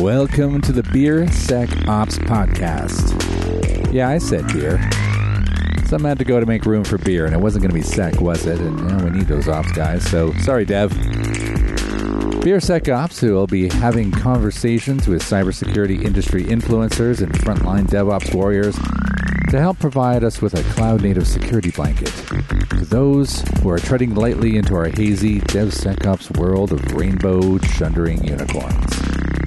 Welcome to the Beer Sec Ops Podcast. Yeah, I said beer. Some had to go to make room for beer, and it wasn't going to be sec, was it? And we need those ops guys, so sorry, Dev. Beer Sec Ops, who will be having conversations with cybersecurity industry influencers and frontline DevOps warriors to help provide us with a cloud native security blanket. To those who are treading lightly into our hazy DevSecOps world of rainbow chundering unicorns.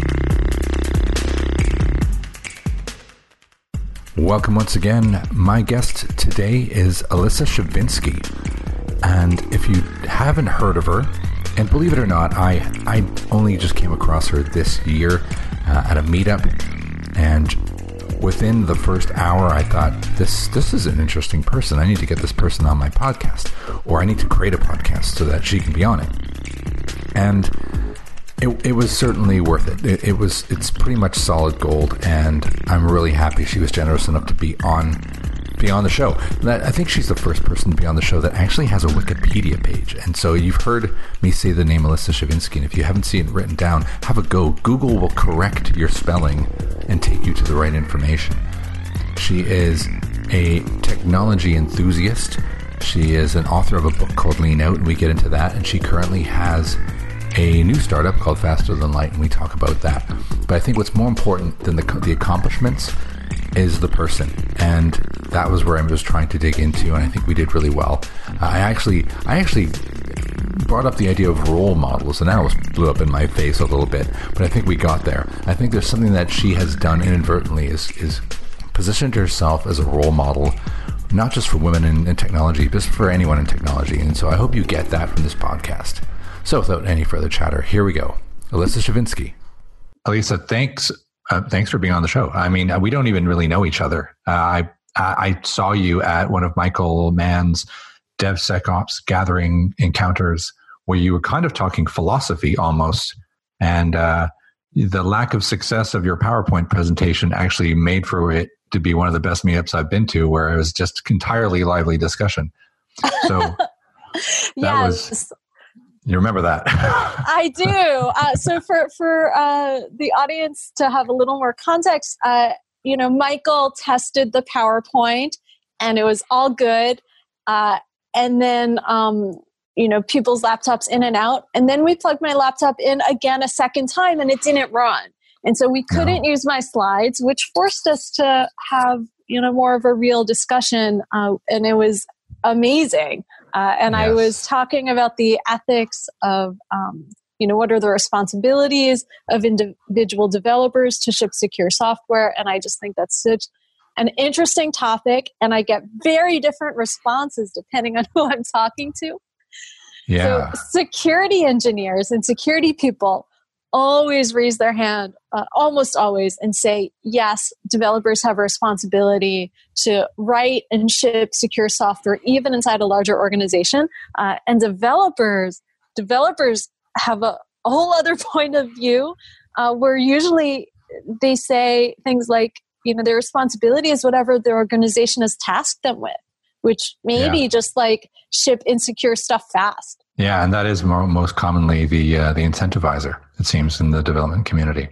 Welcome once again. My guest today is Elissa Shevinsky. And if you haven't heard of her, and believe it or not, I, I only just came across her this year uh, at a meetup. And within the first hour, I thought, this, this is an interesting person. I need to get this person on my podcast, or I need to create a podcast so that she can be on it. And it, it was certainly worth it. it. It was it's pretty much solid gold, and I'm really happy she was generous enough to be on be on the show. I think she's the first person to be on the show that actually has a Wikipedia page. And so you've heard me say the name Elissa Shevinsky, and if you haven't seen it written down, have a go. Google will correct your spelling and take you to the right information. She is a technology enthusiast. She is an author of a book called Lean Out, and we get into that. And she currently has a new startup called Faster Than Light, and we talk about that. But I think what's more important than the, the accomplishments is the person, and that was where I was trying to dig into, and I think we did really well. Uh, I actually, I actually brought up the idea of role models, and that almost blew up in my face a little bit, but I think we got there. I think there's something that she has done inadvertently is is positioned herself as a role model not just for women in, in, technology, but for anyone in technology. And so I hope you get that from this podcast. So without any further chatter, here we go. Elissa Shevinsky. Elissa, thanks. Uh, thanks for being on the show. I mean, we don't even really know each other. Uh, I I saw you at one of Michael Mann's DevSecOps gathering encounters where you were kind of talking philosophy almost, and uh, the lack of success of your PowerPoint presentation actually made for it to be one of the best meetups I've been to, where it was just entirely lively discussion. So that yes. was you remember that? I do. Uh, so for for uh, the audience to have a little more context, uh, you know, Michael tested the PowerPoint, and it was all good. Uh, and then, um, you know, people's laptops in and out, and then we plugged my laptop in again a second time, and it didn't run. And so we couldn't no. use my slides, which forced us to have you know more of a real discussion, uh, and it was amazing. Uh, and yes. I was talking about the ethics of, um, you know, what are the responsibilities of individual developers to ship secure software. And I just think that's such an interesting topic. And I get very different responses depending on who I'm talking to. Yeah. So security engineers and security people always raise their hand, uh, almost always, and say, yes, developers have a responsibility to write and ship secure software, even inside a larger organization. Uh, and developers, developers have a, a, whole other point of view uh, where usually they say things like, you know, their responsibility is whatever the organization has tasked them with, which maybe yeah. just like ship insecure stuff fast. Yeah, and that is more, most commonly the uh, the incentivizer. It seems in the development community.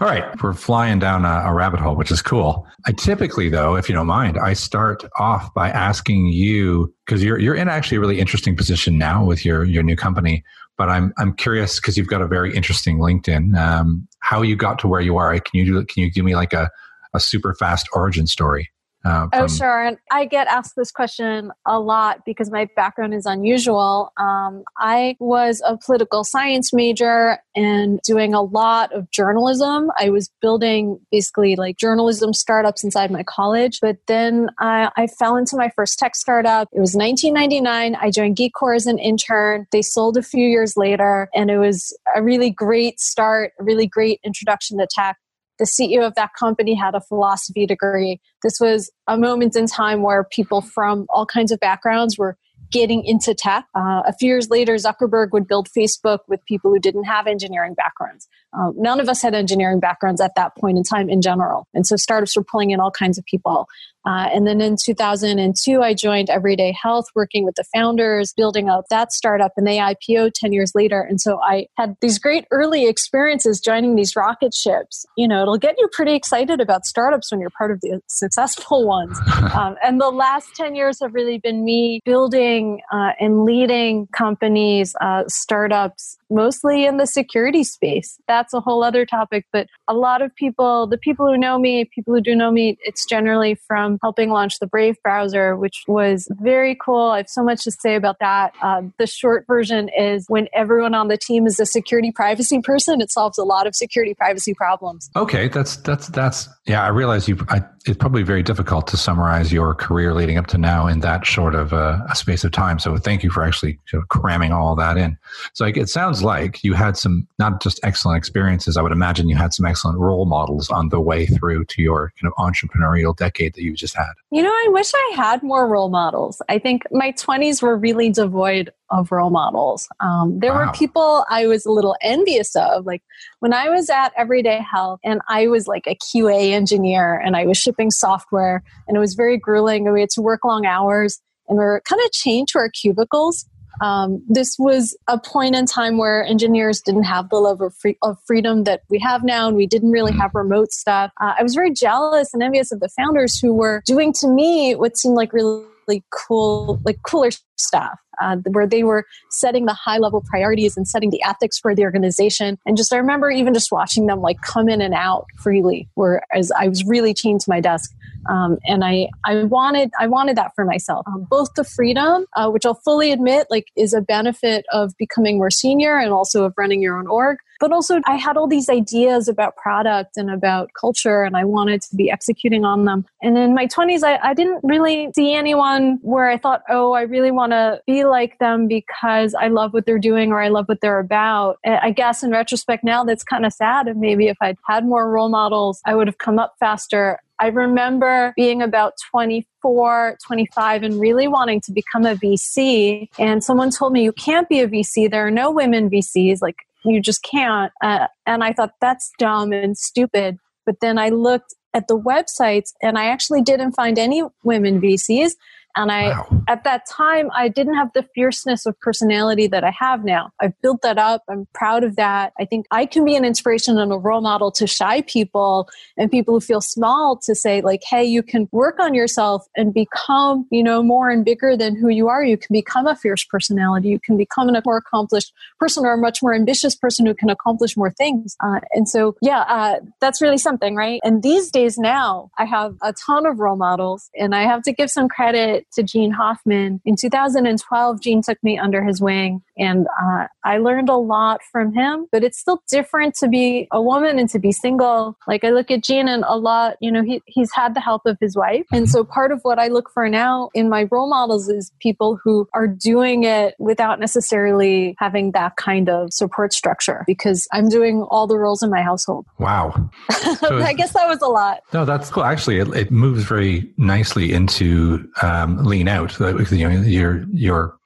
All right, we're flying down a, a, rabbit hole, which is cool. I typically, though, if you don't mind, I start off by asking you because you're you're in actually a really interesting position now with your your new company. But I'm I'm curious because you've got a very interesting LinkedIn. Um, how you got to where you are? Can you do? Can you give me like a a super fast origin story? Uh, oh, sure. And I get asked this question a lot because my background is unusual. Um, I was a political science major and doing a lot of journalism. I was building basically like journalism startups inside my college. But then I, I fell into my first tech startup. It was 1999. I joined Geekcorps as an intern. They sold a few years later, and it was a really great start, a really great introduction to tech the CEO of that company had a philosophy degree. This was a moment in time where people from all kinds of backgrounds were getting into tech. Uh, a few years later, Zuckerberg would build Facebook with people who didn't have engineering backgrounds. Uh, none of us had engineering backgrounds at that point in time in general. And so startups were pulling in all kinds of people. Uh, and then in 2002, I joined Everyday Health, working with the founders, building out that startup, and they IPO 10 years later. And so I had these great early experiences joining these rocket ships. You know, it'll get you pretty excited about startups when you're part of the successful ones. Um, and the last 10 years have really been me building uh, and leading companies, uh, startups, mostly in the security space. That's a whole other topic. But a lot of people, the people who know me, people who do know me, it's generally from helping launch the Brave browser, which was very cool. I have so much to say about that. Uh, the short version is when everyone on the team is a security privacy person, it solves a lot of security privacy problems. Okay, that's that's that's yeah. I realize you. It's probably very difficult to summarize your career leading up to now in that short of a, a space of time. So thank you for actually sort of cramming all that in. So like, it sounds like you had some not just excellent experiences. I would imagine you had some excellent role models on the way through to your kind of entrepreneurial decade that you just had. You know, I wish I had more role models. I think my 20s were really devoid of role models. Um, there wow. were people I was a little envious of. Like when I was at Everyday Health and I was like a QA engineer and I was shipping software and it was very grueling and we had to work long hours and we were kind of chained to our cubicles. Um, this was a point in time where engineers didn't have the level of, free, of freedom that we have now, and we didn't really mm-hmm. have remote stuff. Uh, I was very jealous and envious of the founders who were doing to me what seemed like really really cool, like cooler stuff, uh, where they were setting the high level priorities and setting the ethics for the organization. And just I remember even just watching them like come in and out freely, whereas I was really chained to my desk. Um, and I, I wanted, I wanted that for myself. Um, both the freedom, uh, which I'll fully admit, like, is a benefit of becoming more senior and also of running your own org but also I had all these ideas about product and about culture, and I wanted to be executing on them. And in my 20s, I, I didn't really see anyone where I thought, oh, I really want to be like them because I love what they're doing or I love what they're about. I guess in retrospect now, that's kind of sad. And maybe if I'd had more role models, I would have come up faster. I remember being about 24, 25 and really wanting to become a VC. And someone told me, you can't be a VC. There are no women VCs. Like you just can't. Uh, and I thought that's dumb and stupid. But then I looked at the websites and I actually didn't find any women VCs. And I, wow. at that time, I didn't have the fierceness of personality that I have now. I've built that up. I'm proud of that. I think I can be an inspiration and a role model to shy people and people who feel small to say, like, hey, you can work on yourself and become, you know, more and bigger than who you are. You can become a fierce personality. You can become a more accomplished person or a much more ambitious person who can accomplish more things. Uh, and so, yeah, uh, that's really something, right? And these days now, I have a ton of role models and I have to give some credit to Gene Hoffman. In 2012, Gene took me under his wing and uh, I learned a lot from him, but it's still different to be a woman and to be single. Like I look at Gene and a lot, you know, he, he's had the help of his wife. And so part of what I look for now in my role models is people who are doing it without necessarily having that kind of support structure because I'm doing all the roles in my household. Wow. So I guess that was a lot. No, that's cool. Actually, it, it moves very nicely into um, lean out. You know, your your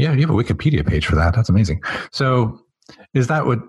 yeah, you have a Wikipedia page for that. That's amazing. So, is that what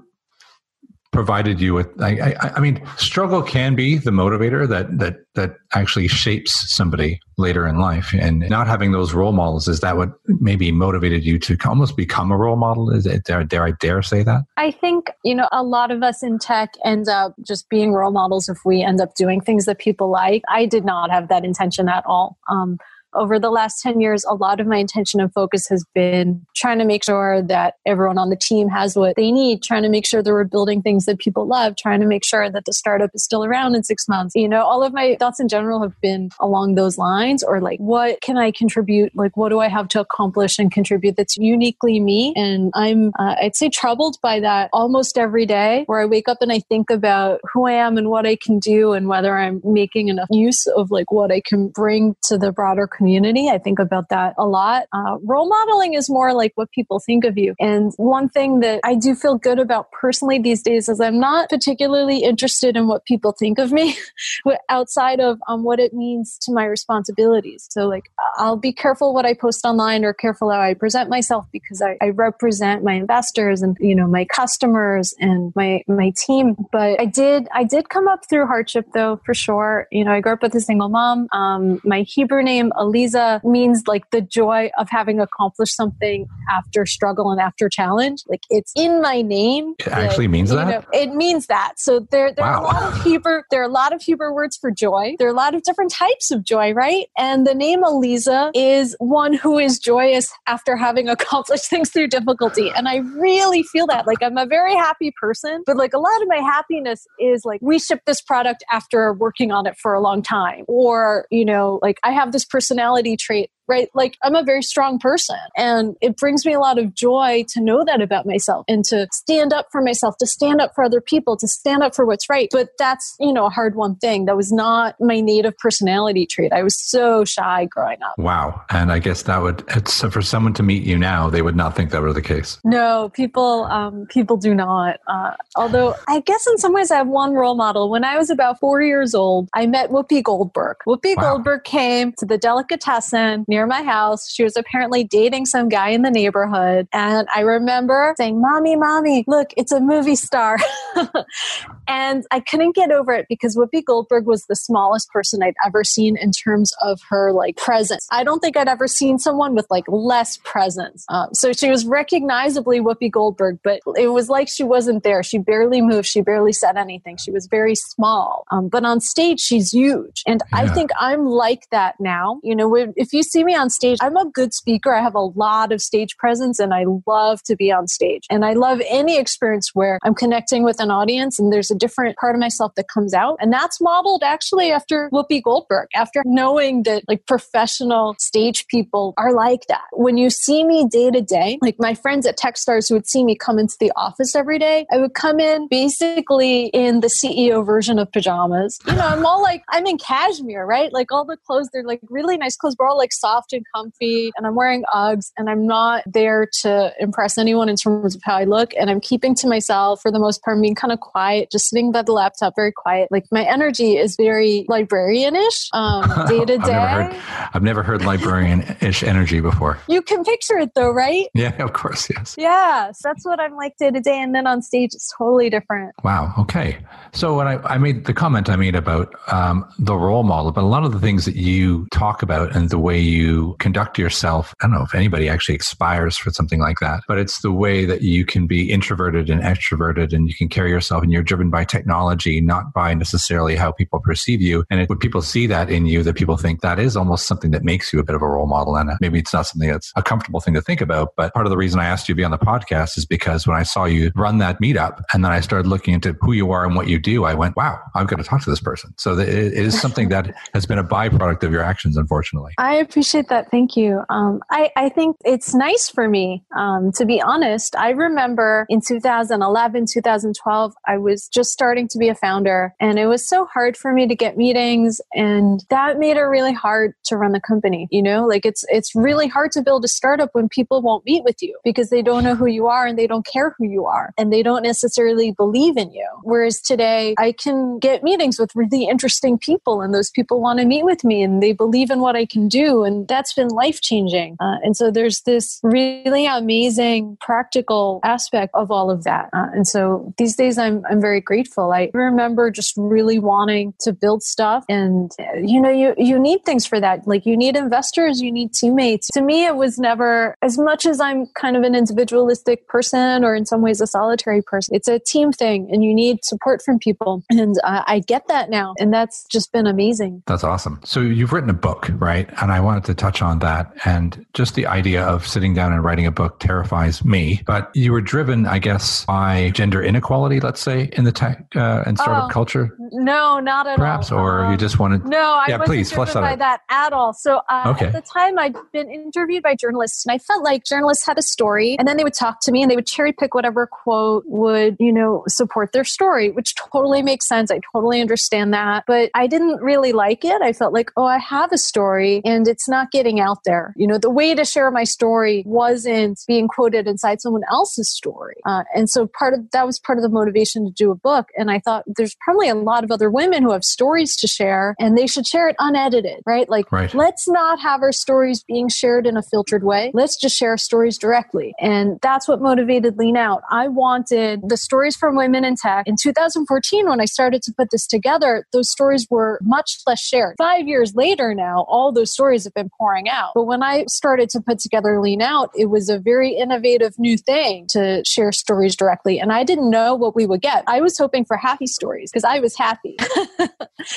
provided you with? I, I, I mean, struggle can be the motivator that that that actually shapes somebody later in life, and not having those role models is that what maybe motivated you to almost become a role model? Is it dare, dare I dare say that? I think you know a lot of us in tech end up just being role models if we end up doing things that people like. I did not have that intention at all. Um, over the last 10 years, a lot of my intention and focus has been trying to make sure that everyone on the team has what they need, trying to make sure that we're building things that people love, trying to make sure that the startup is still around in six months. You know, all of my thoughts in general have been along those lines or like, what can I contribute? Like, what do I have to accomplish and contribute that's uniquely me? And I'm, uh, I'd say, troubled by that almost every day where I wake up and I think about who I am and what I can do and whether I'm making enough use of like what I can bring to the broader community community. I think about that a lot. Uh, role modeling is more like what people think of you. And one thing that I do feel good about personally these days is I'm not particularly interested in what people think of me outside of um, what it means to my responsibilities. So, like, I'll be careful what I post online or careful how I present myself because I, I represent my investors and you know my customers and my my team. But I did I did come up through hardship though for sure. You know, I grew up with a single mom. Um, my Hebrew name Aliza means like the joy of having accomplished something after struggle and after challenge. Like it's in my name. It actually means that. Know, it means that. So there there wow. are a lot of Hebrew there are a lot of Hebrew words for joy. There are a lot of different types of joy, right? And the name Aliza is one who is joyous after having accomplished things through difficulty. And I really feel that. Like I'm a very happy person, but like a lot of my happiness is like we ship this product after working on it for a long time. Or, you know, like I have this personality trait right? Like I'm a very strong person and it brings me a lot of joy to know that about myself and to stand up for myself, to stand up for other people, to stand up for what's right. But that's, you know, a hard one thing. That was not my native personality trait. I was so shy growing up. Wow. And I guess that would, it's for someone to meet you now, they would not think that were the case. No, people, um, people do not. Uh, although I guess in some ways I have one role model. When I was about four years old, I met Whoopi Goldberg. Whoopi wow. Goldberg came to the delicatessen near near my house. She was apparently dating some guy in the neighborhood. And I remember saying, Mommy, Mommy, look, it's a movie star. and I couldn't get over it because Whoopi Goldberg was the smallest person I'd ever seen in terms of her like presence. I don't think I'd ever seen someone with like less presence. Um, so she was recognizably Whoopi Goldberg, but it was like she wasn't there. She barely moved. She barely said anything. She was very small. Um, but on stage, she's huge. And yeah. I think I'm like that now. You know, if you see me me on stage, I'm a good speaker. I have a lot of stage presence and I love to be on stage. And I love any experience where I'm connecting with an audience and there's a different part of myself that comes out. And that's modeled actually after Whoopi Goldberg, after knowing that like professional stage people are like that. When you see me day to day, like my friends at Techstars who would see me come into the office every day, I would come in basically in the CEO version of pajamas. You know, I'm all like, I'm in cashmere, right? Like all the clothes, they're like really nice clothes, but all like soft soft and comfy and I'm wearing Uggs and I'm not there to impress anyone in terms of how I look. And I'm keeping to myself for the most part, I'm being kind of quiet, just sitting by the laptop, very quiet. Like my energy is very librarian-ish, um, day to day. I've never heard librarian-ish energy before. You can picture it though, right? Yeah, of course, yes. Yeah, so that's what I'm like day to day. And then on stage, it's totally different. Wow. Okay. So when I, I made the comment I made about um, the role model, but a lot of the things that you talk about and the way you conduct yourself. I don't know if anybody actually expires for something like that, but it's the way that you can be introverted and extroverted and you can carry yourself and you're driven by technology, not by necessarily how people perceive you. And it, when people see that in you, that people think that is almost something that makes you a bit of a role model. And uh, maybe it's not something that's a comfortable thing to think about. But part of the reason I asked you to be on the podcast is because when I saw you run that meetup and then I started looking into who you are and what you do, I went, wow, I'm going to talk to this person. So it is something that has been a byproduct of your actions, unfortunately. I appreciate appreciate that. Thank you. Um, I, I think it's nice for me, um, to be honest. I remember in 2011, 2012, I was just starting to be a founder and it was so hard for me to get meetings and that made it really hard to run the company. You know, like it's, it's really hard to build a startup when people won't meet with you because they don't know who you are and they don't care who you are and they don't necessarily believe in you. Whereas today I can get meetings with really interesting people and those people want to meet with me and they believe in what I can do. And that's been life changing. Uh, and so there's this really amazing practical aspect of all of that. Uh, and so these days I'm, I'm very grateful. I remember just really wanting to build stuff and, you know, you, you need things for that. Like you need investors, you need teammates. To me, it was never as much as I'm kind of an individualistic person or in some ways a solitary person. It's a team thing and you need support from people. And uh, I get that now. And that's just been amazing. That's awesome. So you've written a book, right? And I wanted to touch on that. And just the idea of sitting down and writing a book terrifies me. But you were driven, I guess, by gender inequality, let's say, in the tech uh, and startup oh, culture. No, not at perhaps, all. Perhaps, or um, you just wanted. No, I yeah, wasn't please, driven by that at all. So uh, okay. at the time, I'd been interviewed by journalists, and I felt like journalists had a story, and then they would talk to me, and they would cherry pick whatever quote would, you know, support their story, which totally makes sense. I totally understand that, but I didn't really like it. I felt like, oh, I have a story, and it's not not getting out there. You know, the way to share my story wasn't being quoted inside someone else's story. Uh, and so part of that was part of the motivation to do a book. And I thought there's probably a lot of other women who have stories to share and they should share it unedited, right? Like, right. let's not have our stories being shared in a filtered way. Let's just share stories directly. And that's what motivated Lean Out. I wanted the stories from women in tech. In 2014, when I started to put this together, those stories were much less shared. Five years later now, all those stories have been pouring out. But when I started to put together Lean Out, it was a very innovative new thing to share stories directly. And I didn't know what we would get. I was hoping for happy stories because I was happy.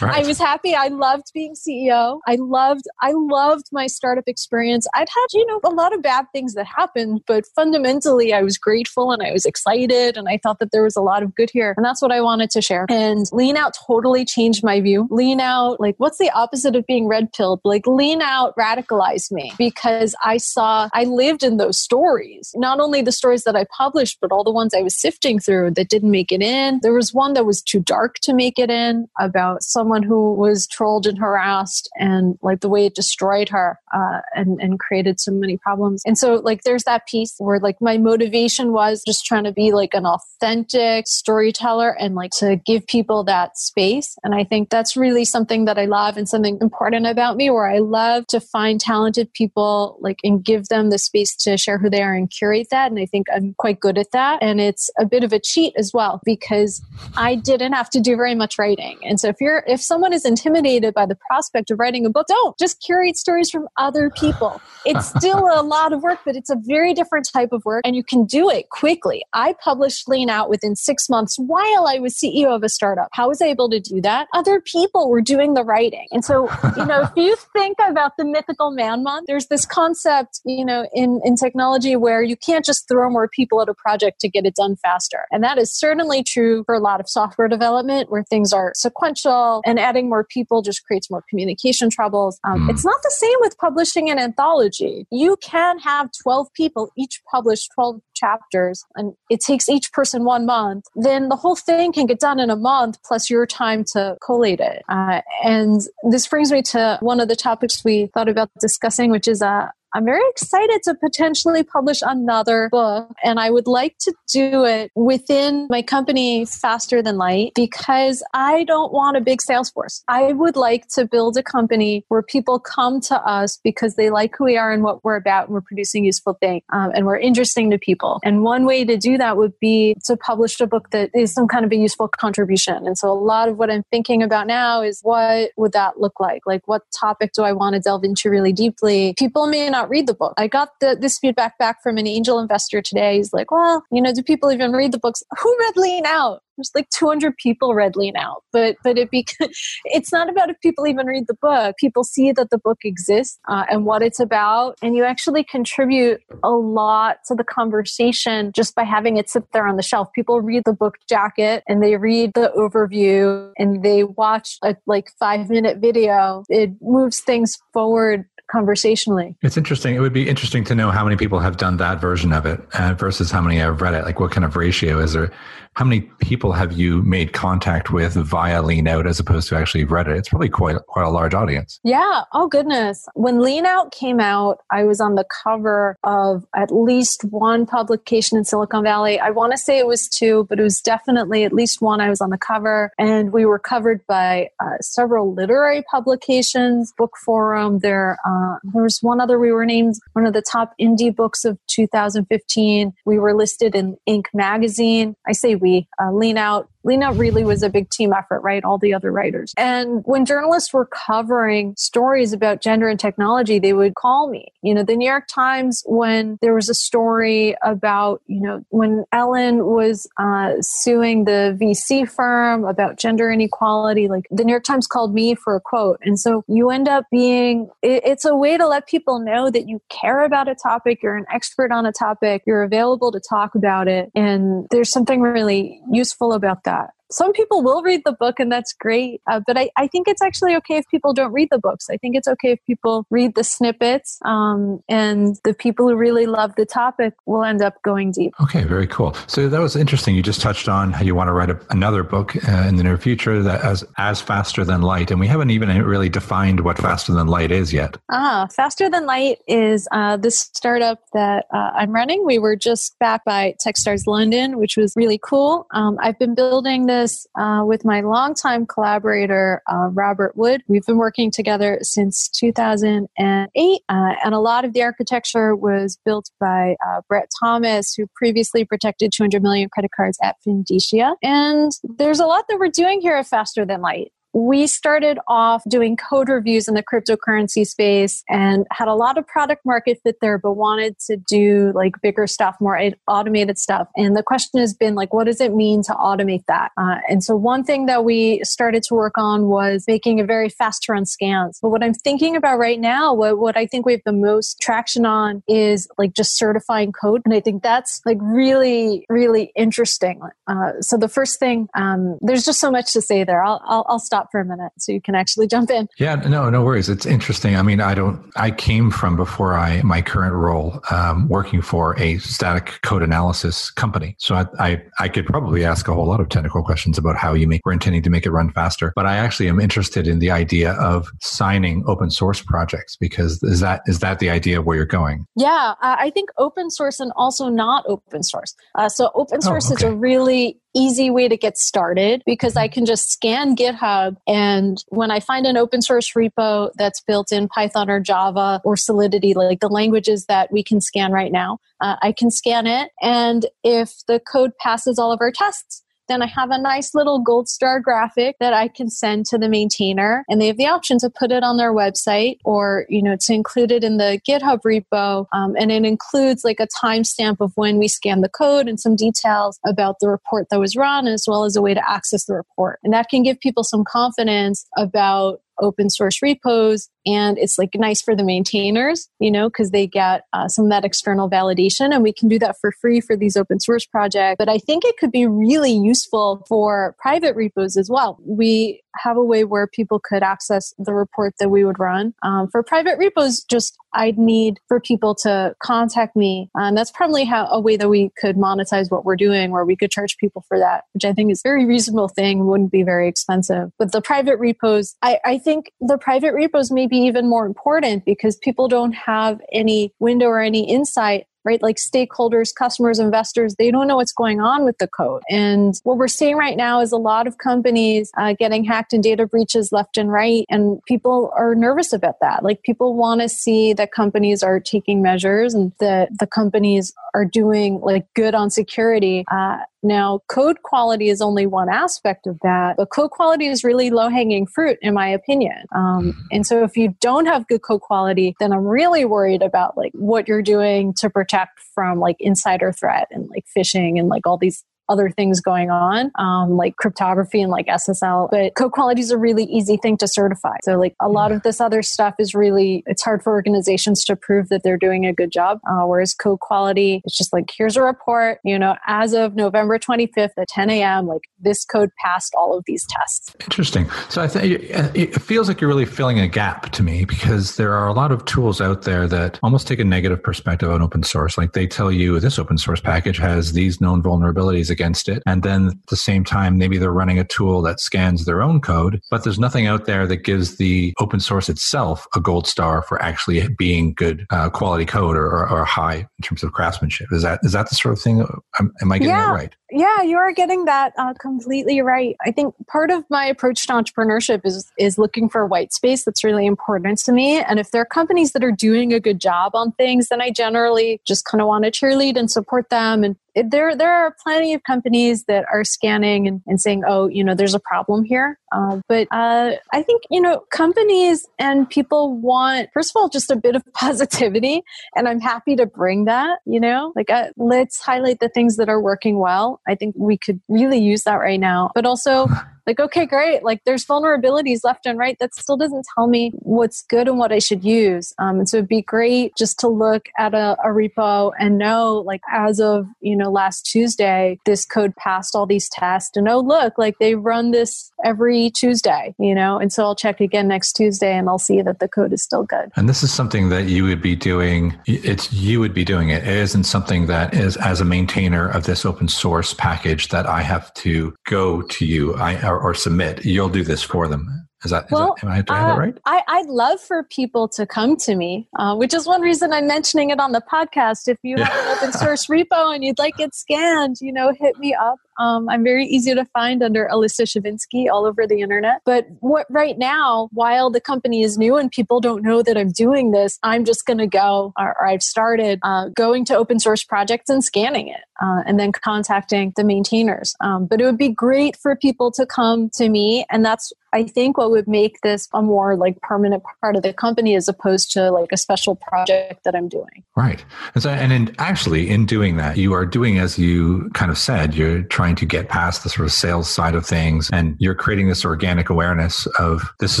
right. I was happy. I loved being CEO. I loved, I loved my startup experience. I'd had, you know, a lot of bad things that happened, but fundamentally I was grateful and I was excited and I thought that there was a lot of good here. And that's what I wanted to share. And Lean Out totally changed my view. Lean Out, like, what's the opposite of being red pilled? Like, Lean Out radicalized me because I saw, I lived in those stories. Not only the stories that I published, but all the ones I was sifting through that didn't make it in. There was one that was too dark to make it in about someone who was trolled and harassed and like the way it destroyed her uh, and, and created so many problems. And so, like, there's that piece where like my motivation was just trying to be like an authentic storyteller and like to give people that space. And I think that's really something that I love and something important about me where I love to find talented people like and give them the space to share who they are and curate that. And I think I'm quite good at that. And it's a bit of a cheat as well because I didn't have to do very much writing. And so if you're if someone is intimidated by the prospect of writing a book, don't just curate stories from other people. It's still a lot of work, but it's a very different type of work and you can do it quickly. I published Lean Out within six months while I was CEO of a startup. How was I able to do that? Other people were doing the writing. And so, you know, if you think about the mythical man month, there's this concept, you know, in, in technology where you can't just throw more people at a project to get it done faster. And that is certainly true for a lot of software development where things are sequential and adding more people just creates more communication troubles. Um, mm. It's not the same with publishing an anthology. You can have 12 people each publish 12 chapters and it takes each person one month, then the whole thing can get done in a month plus your time to collate it. Uh, and this brings me to one of the topics we thought about discussing, which is uh, I'm very excited to potentially publish another book, and I would like to do it within my company faster than light because I don't want a big sales force. I would like to build a company where people come to us because they like who we are and what we're about, and we're producing useful things, um, and we're interesting to people. And one way to do that would be to publish a book that is some kind of a useful contribution. And so, a lot of what I'm thinking about now is what would that look like? Like, what topic do I want to delve into really deeply? People may not read the book. I got the, this feedback back from an angel investor today. He's like, well, you know, do people even read the books? Who read Lean Out? There's like 200 people read Lean Out, but but it be, it's not about if people even read the book. People see that the book exists uh, and what it's about, and you actually contribute a lot to the conversation just by having it sit there on the shelf. People read the book jacket and they read the overview and they watch a like five minute video. It moves things forward conversationally. It's interesting. It would be interesting to know how many people have done that version of it uh, versus how many have read it. Like, what kind of ratio is there? How many people have you made contact with via Lean Out as opposed to actually Reddit? It's probably quite quite a large audience. Yeah. Oh goodness. When Lean Out came out, I was on the cover of at least one publication in Silicon Valley. I want to say it was two, but it was definitely at least one. I was on the cover, and we were covered by uh, several literary publications, Book Forum. There, uh, there was one other. We were named one of the top indie books of 2015. We were listed in Inc. magazine. I say we we uh, lean out out really was a big team effort right? All the other writers. And when journalists were covering stories about gender and technology they would call me. You know the new york times when there was a story about you know when ellen was uh, suing the vc firm about gender inequality like the new york times called me for a quote. And so you end up being it, it's a way to let people know that you care about a topic you're an expert on a topic you're available to talk about it. And there's something really useful about that. Some people will read the book and that's great. Uh, but I, I think it's actually okay if people don't read the books. I think it's okay if people read the snippets um, and the people who really love the topic will end up going deep. Okay, very cool. So that was interesting. You just touched on how you want to write a, another book uh, in the near future that as, as faster than light. And we haven't even really defined what faster than light is yet. Ah, faster than light is uh, this startup that uh, I'm running. We were just backed by Techstars London, which was really cool. Um, I've been building this uh, with my longtime collaborator, uh, Robert Wood. We've been working together since 2008, uh, and a lot of the architecture was built by uh, Brett Thomas, who previously protected 200 million credit cards at Endicia. And there's a lot that we're doing here at Faster Than Light we started off doing code reviews in the cryptocurrency space and had a lot of product market fit there, but wanted to do like bigger stuff, more automated stuff. And the question has been like, what does it mean to automate that? Uh, and so one thing that we started to work on was making a very fast to run scans. But what I'm thinking about right now, what, what I think we have the most traction on is like just certifying code. And I think that's like really, really interesting. Uh, so the first thing, um, there's just so much to say there. I'll, I'll, I'll stop for a minute so you can actually jump in. Yeah, no, no worries. It's interesting. I mean, I don't, I came from before I, my current role, um, working for a static code analysis company. So I, I, I could probably ask a whole lot of technical questions about how you make, we're intending to make it run faster. But I actually am interested in the idea of signing open source projects because is that, is that the idea where you're going? Yeah, I think open source and also not open source. Uh, so open oh, source oh, okay. is a really easy way to get started because I can just scan GitHub and when I find an open source repo that's built in Python or Java or Solidity, like the languages that we can scan right now, uh, I can scan it. And if the code passes all of our tests, then I have a nice little gold star graphic that I can send to the maintainer and they have the option to put it on their website or, you know, to include it in the GitHub repo. Um, and it includes like a timestamp of when we scan the code and some details about the report that was run as well as a way to access the report. And that can give people some confidence about open source repos and it's like nice for the maintainers you know because they get uh, some of that external validation and we can do that for free for these open source projects. But i think it could be really useful for private repos as well. We have a way where people could access the report that we would run. Um, for private repos just i'd need for people to contact me. And that's probably how a way that we could monetize what we're doing where we could charge people for that which i think is a very reasonable thing wouldn't be very expensive. But the private repos i, I think the private repos may be even more important because people don't have any window or any insight right? Like stakeholders, customers, investors, they don't know what's going on with the code. And what we're seeing right now is a lot of companies uh, getting hacked and data breaches left and right. And people are nervous about that. Like people want to see that companies are taking measures and that the companies are doing like good on security. Uh, now, code quality is only one aspect of that, but code quality is really low hanging fruit, in my opinion. Um, and so, if you don't have good code quality, then I'm really worried about like what you're doing to protect from like insider threat and like phishing and like all these other things going on, um, like cryptography and like SSL. But code quality is a really easy thing to certify. So like a lot of this other stuff is really, it's hard for organizations to prove that they're doing a good job. Uh, whereas code quality, it's just like, here's a report, you know, as of November 25th at 10 a.m., like this code passed all of these tests. Interesting. So I think it feels like you're really filling a gap to me because there are a lot of tools out there that almost take a negative perspective on open source. Like they tell you this open source package has these known vulnerabilities against it. And then at the same time, maybe they're running a tool that scans their own code, but there's nothing out there that gives the open source itself a gold star for actually being good uh, quality code or, or, or, high in terms of craftsmanship. Is that is that the sort of thing? Am, am I getting yeah. it right? Yeah, you are getting that uh, completely right. I think part of my approach to entrepreneurship is is looking for white space that's really important to me. And if there are companies that are doing a good job on things, then I generally just kind of want to cheerlead and support them and there there are plenty of companies that are scanning and, and saying, oh, you know, there's a problem here. Uh, but uh, I think you know companies and people want first of all just a bit of positivity, and I'm happy to bring that. You know, like uh, let's highlight the things that are working well, I think we could really use that right now. But also, like, okay, great. Like, there's vulnerabilities left and right. That still doesn't tell me what's good and what I should use. Um, and so it'd be great just to look at a, a repo and know, like, as of, you know, last Tuesday, this code passed all these tests. And oh, look, like they run this every Tuesday, you know? And so I'll check again next Tuesday and I'll see that the code is still good. And this is something that you would be doing. It's you would be doing it. It isn't something that is as a maintainer of this open source package that I have to go to you I, or, or submit. You'll do this for them. Is that, well, is that, am I, do I have uh, right? I, I'd love for people to come to me, uh, which is one reason I'm mentioning it on the podcast. If you have an open source repo and you'd like it scanned, you know, hit me up. Um, I'm very easy to find under Elissa Shevinsky all over the internet. But what right now, while the company is new and people don't know that I'm doing this, I'm just going to go, or, or, I've started uh, going to open source projects and scanning it. Uh, and then contacting the maintainers. Um, but it would be great for people to come to me. And that's, I think, what would make this a more like permanent part of the company as opposed to like a special project that I'm doing. Right. And, so, and in, actually, in doing that, you are doing, as you kind of said, you're trying trying to get past the sort of sales side of things. And you're creating this organic awareness of this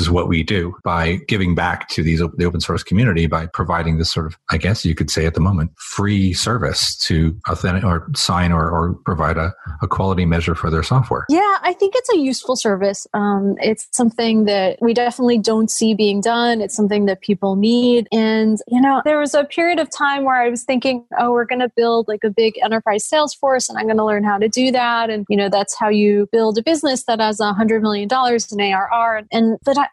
is what we do by giving back to these the open source community by providing this sort of, I guess you could say at the moment, free service to authentic or sign or, or provide a, a quality measure for their software. Yeah, I think it's a useful service. Um, it's something that we definitely don't see being done. It's something that people need. And, you know, there was a period of time where I was thinking, oh, we're going to build like a big enterprise sales force and I'm going to learn how to do that that. And, you know, that's how you build a business that has a hundred million dollars in ARR. And, but I,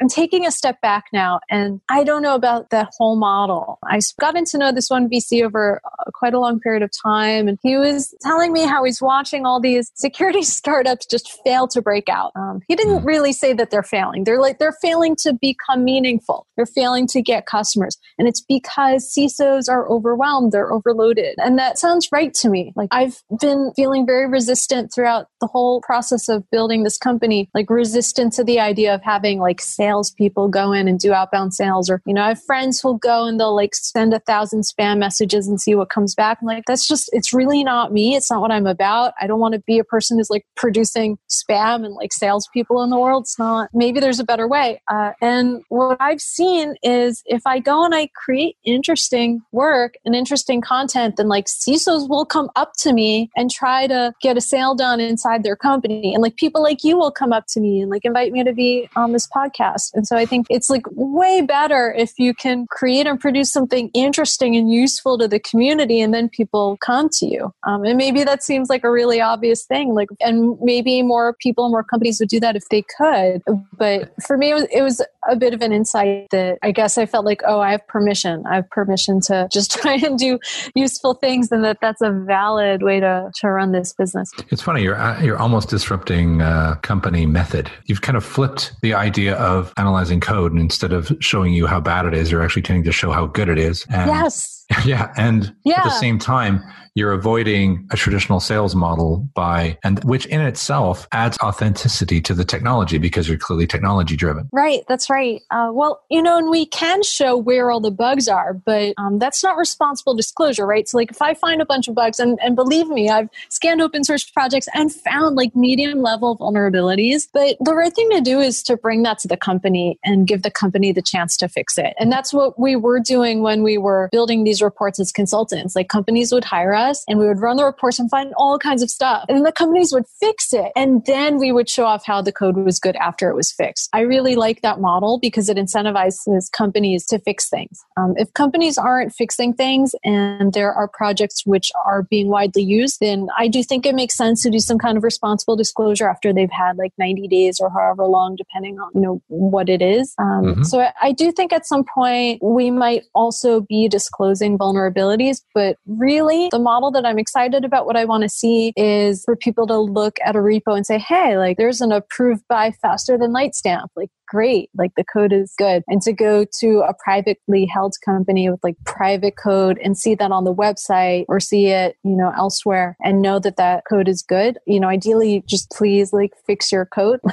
I'm taking a step back now and I don't know about that whole model. I've gotten to know this one VC over quite a long period of time. And he was telling me how he's watching all these security startups just fail to break out. Um, he didn't hmm. really say that they're failing. They're like, they're failing to become meaningful. They're failing to get customers. And it's because CISOs are overwhelmed. They're overloaded. And that sounds right to me. Like I've been feeling very resistant throughout the whole process of building this company, like resistant to the idea of having like salespeople go in and do outbound sales. Or, you know, I have friends who'll go and they'll like send a thousand spam messages and see what comes back. I'm like, that's just, it's really not me. It's not what I'm about. I don't want to be a person who's like producing spam and like salespeople in the world. It's not, maybe there's a better way. Uh, and what I've seen is if I go and I create interesting work and interesting content, then like CISOs will come up to me and try to get get a sale done inside their company. And like people like you will come up to me and like invite me to be on this podcast. And so I think it's like way better if you can create and produce something interesting and useful to the community and then people come to you. Um, and maybe that seems like a really obvious thing. Like, and maybe more people, more companies would do that if they could. But for me, it was, it was a bit of an insight that I guess I felt like, oh, I have permission. I have permission to just try and do useful things and that that's a valid way to, to run this business. It's funny you're uh, you're almost disrupting uh, company method. You've kind of flipped the idea of analyzing code, and instead of showing you how bad it is, you're actually tending to show how good it is. And, yes. Yeah, and yeah. at the same time, you're avoiding a traditional sales model by and which in itself adds authenticity to the technology because you're clearly technology driven. Right that's right. Uh, well you know and we can show where all the bugs are but um, that's not responsible disclosure right? So like if i find a bunch of bugs and, and believe me i've scanned open source projects and found like medium level vulnerabilities but the right thing to do is to bring that to the company and give the company the chance to fix it. And that's what we were doing when we were building these reports as consultants like companies would hire us and we would run the reports and find all kinds of stuff. And then the companies would fix it. And then we would show off how the code was good after it was fixed. I really like that model because it incentivizes companies to fix things. Um, if companies aren't fixing things and there are projects which are being widely used, then I do think it makes sense to do some kind of responsible disclosure after they've had like 90 days or however long, depending on, you know, what it is. Um, mm-hmm. So I do think at some point we might also be disclosing vulnerabilities, but really the model that I'm excited about, what I want to see is for people to look at a repo and say, hey, like there's an approved by faster than light stamp. Like great. Like the code is good. And to go to a privately held company with like private code and see that on the website or see it, you know, elsewhere and know that that code is good, you know, ideally just please like fix your code.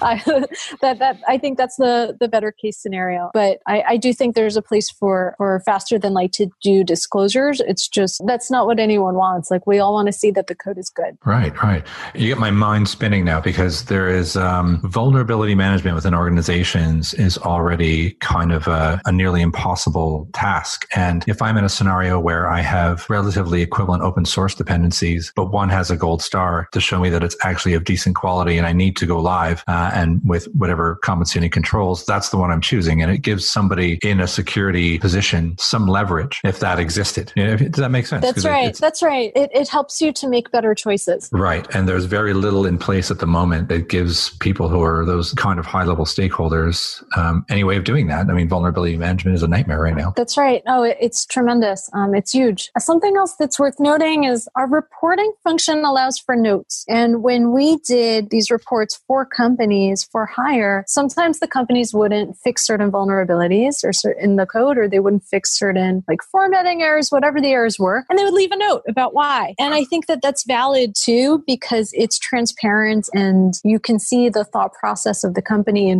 I, that, that, I think that's the, the better case scenario. But I, I do think there's a place for, for faster than light to do disclosures. It's just, that's not what anyone wants. Like we all want to see that the code is good. Right, right. You get my mind spinning now because there is um, vulnerability management within organizations is already kind of a, a nearly impossible task. And if I'm in a scenario where I have relatively equivalent open source dependencies, but one has a gold star to show me that it's actually of decent quality and I need to go live uh, and with whatever compensating controls, that's the one I'm choosing. And it gives somebody in a security position some leverage if that existed. You know, does that make sense? That's right. It, that's right. It, it helps you to make better choices. Right. And there's very little in place at the moment that gives people who are those kind of high level stakeholders um, any way of doing that. I mean, vulnerability management is a nightmare right now. That's right. Oh, it, it's tremendous. Um, it's huge. Something else that's worth noting is our reporting function allows for notes. And when we did these reports for companies for hire, sometimes the companies wouldn't fix certain vulnerabilities or in the code, or they wouldn't fix certain like formatting errors, whatever the errors were, and they would leave a note about why. And I think that that's valid too because it's transparent and you can see the thought process of the company and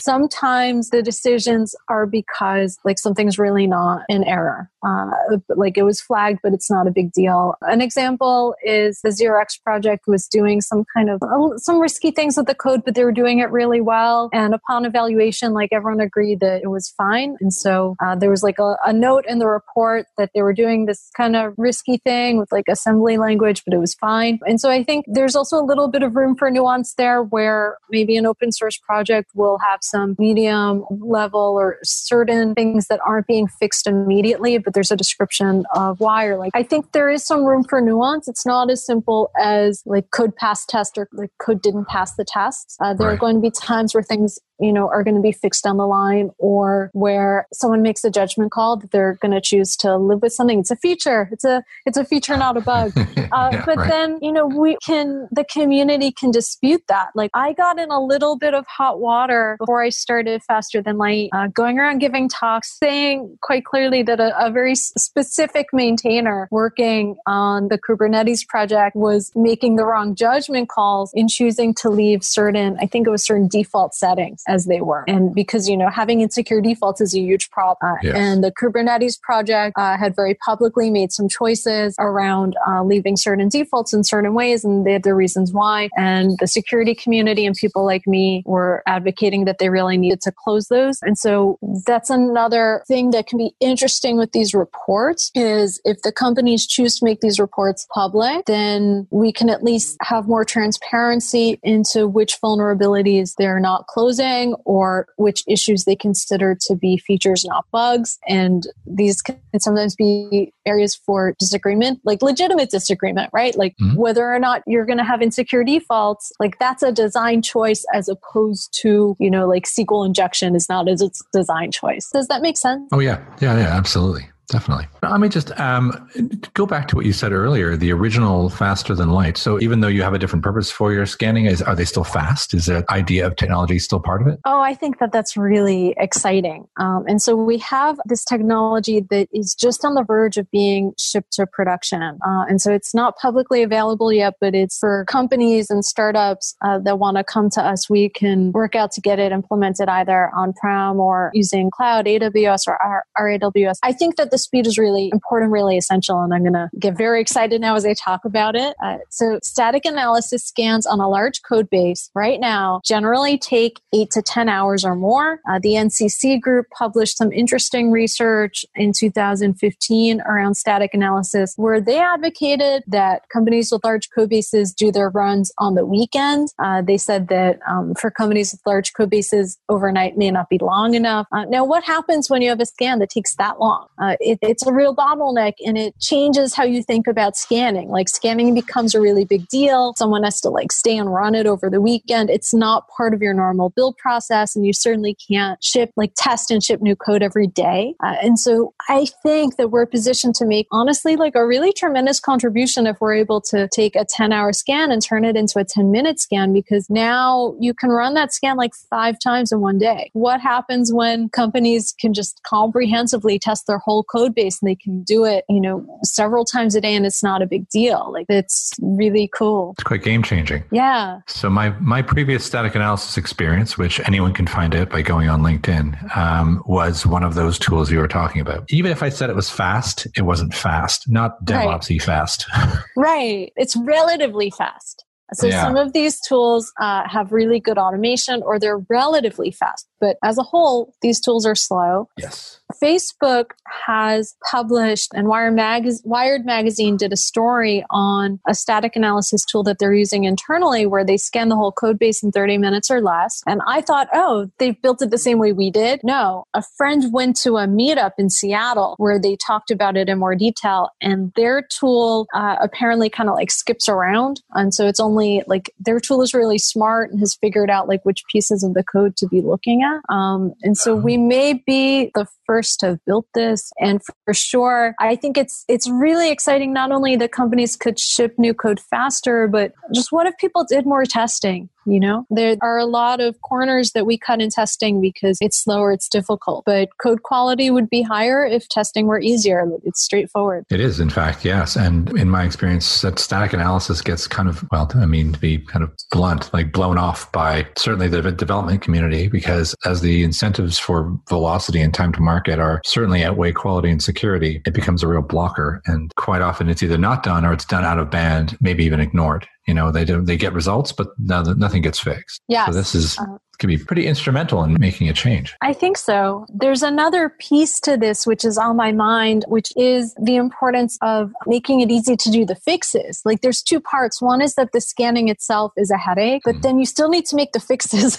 sometimes the decisions are because like something's really not an error. Uh, like it was flagged but it's not a big deal. An example is the 0x project was doing some kind of uh, some risky things with the code but they were doing it really well. And upon evaluation like everyone agreed that it was fine. And so uh, there was like a, a note in the report that they were doing this kind of risky thing with like assembly language but it was fine. And so i think there's also a little bit of room for nuance there where maybe an open source project will have some medium level or certain things that aren't being fixed immediately, but there's a description of why. Or like, I think there is some room for nuance. It's not as simple as like could pass test or like could didn't pass the test. Uh, there right. are going to be times where things you know, are going to be fixed down the line or where someone makes a judgment call that they're going to choose to live with something. It's a feature. It's a, it's a feature, not a bug. Uh, yeah, but right. then, you know, we can, the community can dispute that. Like I got in a little bit of hot water before I started Faster Than Light, uh, going around giving talks, saying quite clearly that a, a very specific maintainer working on the Kubernetes project was making the wrong judgment calls in choosing to leave certain, I think it was certain default settings as they were. And because, you know, having insecure defaults is a huge problem. Uh, yes. And the Kubernetes project uh, had very publicly made some choices around uh, leaving certain defaults in certain ways, and they had their reasons why. And the security community and people like me were advocating that they really needed to close those. And so that's another thing that can be interesting with these reports is if the companies choose to make these reports public, then we can at least have more transparency into which vulnerabilities they're not closing or which issues they consider to be features, not bugs. And these can sometimes be areas for disagreement, like legitimate disagreement, right? Like mm-hmm. whether or not you're going to have insecure defaults, like that's a design choice as opposed to, you know, like SQL injection is not a design choice. Does that make sense? Oh, yeah. Yeah, yeah, absolutely. Definitely. Let me just um, go back to what you said earlier. The original faster than light. So even though you have a different purpose for your scanning, is are they still fast? Is the idea of technology still part of it? Oh, I think that that's really exciting. Um, and so we have this technology that is just on the verge of being shipped to production. Uh, and so it's not publicly available yet, but it's for companies and startups uh, that want to come to us. We can work out to get it implemented either on prem or using cloud, AWS or our, our AWS. I think that the speed is really important, really essential. And I'm going to get very excited now as I talk about it. Uh, so static analysis scans on a large code base right now generally take eight to 10 hours or more. Uh, the NCC group published some interesting research in 2015 around static analysis where they advocated that companies with large code bases do their runs on the weekend. Uh, they said that um, for companies with large code bases, overnight may not be long enough. Uh, now, what happens when you have a scan that takes that long? Uh, it, it's a real bottleneck and it changes how you think about scanning. Like scanning becomes a really big deal. Someone has to like stay and run it over the weekend. It's not part of your normal build process, and you certainly can't ship like test and ship new code every day. Uh, and so I think that we're positioned to make honestly like a really tremendous contribution if we're able to take a 10 hour scan and turn it into a 10 minute scan because now you can run that scan like five times in one day. What happens when companies can just comprehensively test their whole code base and they can do it, you know, several times a day and it's not a big deal? Like it's really cool. It's quite game changing. Yeah. So my my previous static analysis experience, which anyone can find out by going on LinkedIn, um, was one of those tools you were talking about. Even if I said it was fast, it wasn't fast, not DevOpsy right. fast. right. It's relatively fast. So yeah. some of these tools uh, have really good automation or they're relatively fast, but as a whole, these tools are slow. Yes. Facebook has published, and Wired, Wired Magazine did a story on a static analysis tool that they're using internally where they scan the whole code base in 30 minutes or less. And I thought, oh, they've built it the same way we did. No, a friend went to a meetup in Seattle where they talked about it in more detail, and their tool uh, apparently kind of like skips around. And so it's only like their tool is really smart and has figured out like which pieces of the code to be looking at. Um, and so we may be the first to have built this. And for sure, I think it's it's really exciting not only that companies could ship new code faster, but just what if people did more testing? You know, there are a lot of corners that we cut in testing because it's slower, it's difficult. But code quality would be higher if testing were easier. It's straightforward. It is, in fact, yes. And in my experience, that static analysis gets kind of, well, I mean, to be kind of blunt, like blown off by certainly the development community because as the incentives for velocity and time to market are certainly outweigh quality and security, it becomes a real blocker. And quite often it's either not done or it's done out of band, maybe even ignored you know they do they get results but nothing gets fixed. Yeah so this is uh, can be pretty instrumental in making a change. I think so. There's another piece to this which is on my mind, which is the importance of making it easy to do the fixes. Like there's two parts. One is that the scanning itself is a headache, but mm. then you still need to make the fixes.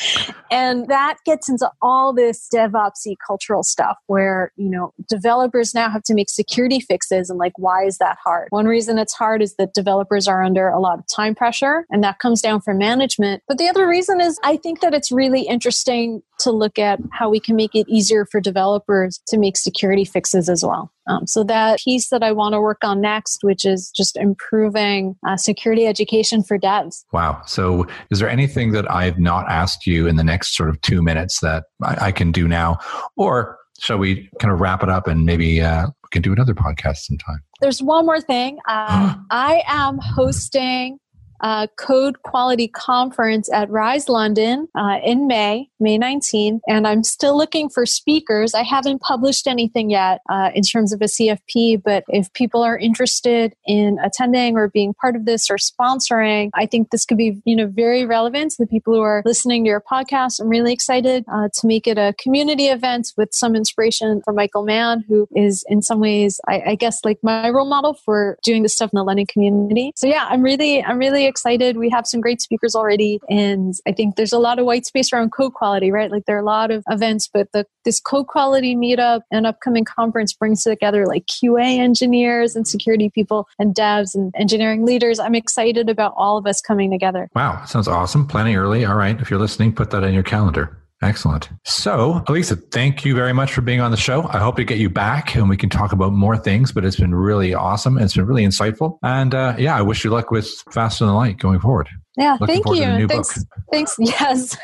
and that gets into all this DevOpsy cultural stuff where, you know, developers now have to make security fixes and like why is that hard? One reason it's hard is that developers are under a lot of time pressure and that comes down from management. But the other reason is I think think that it's really interesting to look at how we can make it easier for developers to make security fixes as well. Um, so that piece that I want to work on next, which is just improving uh, security education for devs. Wow. So is there anything that I've not asked you in the next sort of two minutes that I, I can do now? Or shall we kind of wrap it up and maybe uh, we can do another podcast sometime? There's one more thing. Uh, I am hosting uh, Code Quality Conference at Rise London uh, in May, May 19th, and I'm still looking for speakers. I haven't published anything yet uh, in terms of a CFP, but if people are interested in attending or being part of this or sponsoring, I think this could be you know very relevant to the people who are listening to your podcast. I'm really excited uh, to make it a community event with some inspiration from Michael Mann, who is in some ways, I, I guess, like my role model for doing this stuff in the London community. So yeah, I'm really, I'm really excited. We have some great speakers already. And I think there's a lot of white space around code quality, right? Like there are a lot of events, but the, this code quality meetup and upcoming conference brings together like QA engineers and security people and devs and engineering leaders. I'm excited about all of us coming together. Wow. Sounds awesome. Planning early. All right. If you're listening, put that in your calendar. Excellent. So, Elissa, thank you very much for being on the show. I hope to get you back and we can talk about more things, but it's been really awesome. It's been really insightful. And uh, yeah, I wish you luck with Faster Than Light going forward. Yeah, Looking thank you. Thanks. Book. Thanks. Yes,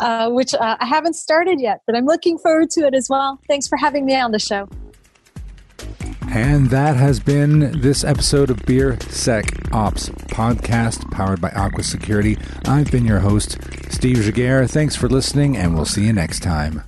uh, which uh, I haven't started yet, but I'm looking forward to it as well. Thanks for having me on the show. And that has been this episode of Beer Sec Ops podcast powered by Aqua Security. I've been your host, Steve Giguere. Thanks for listening, and we'll see you next time.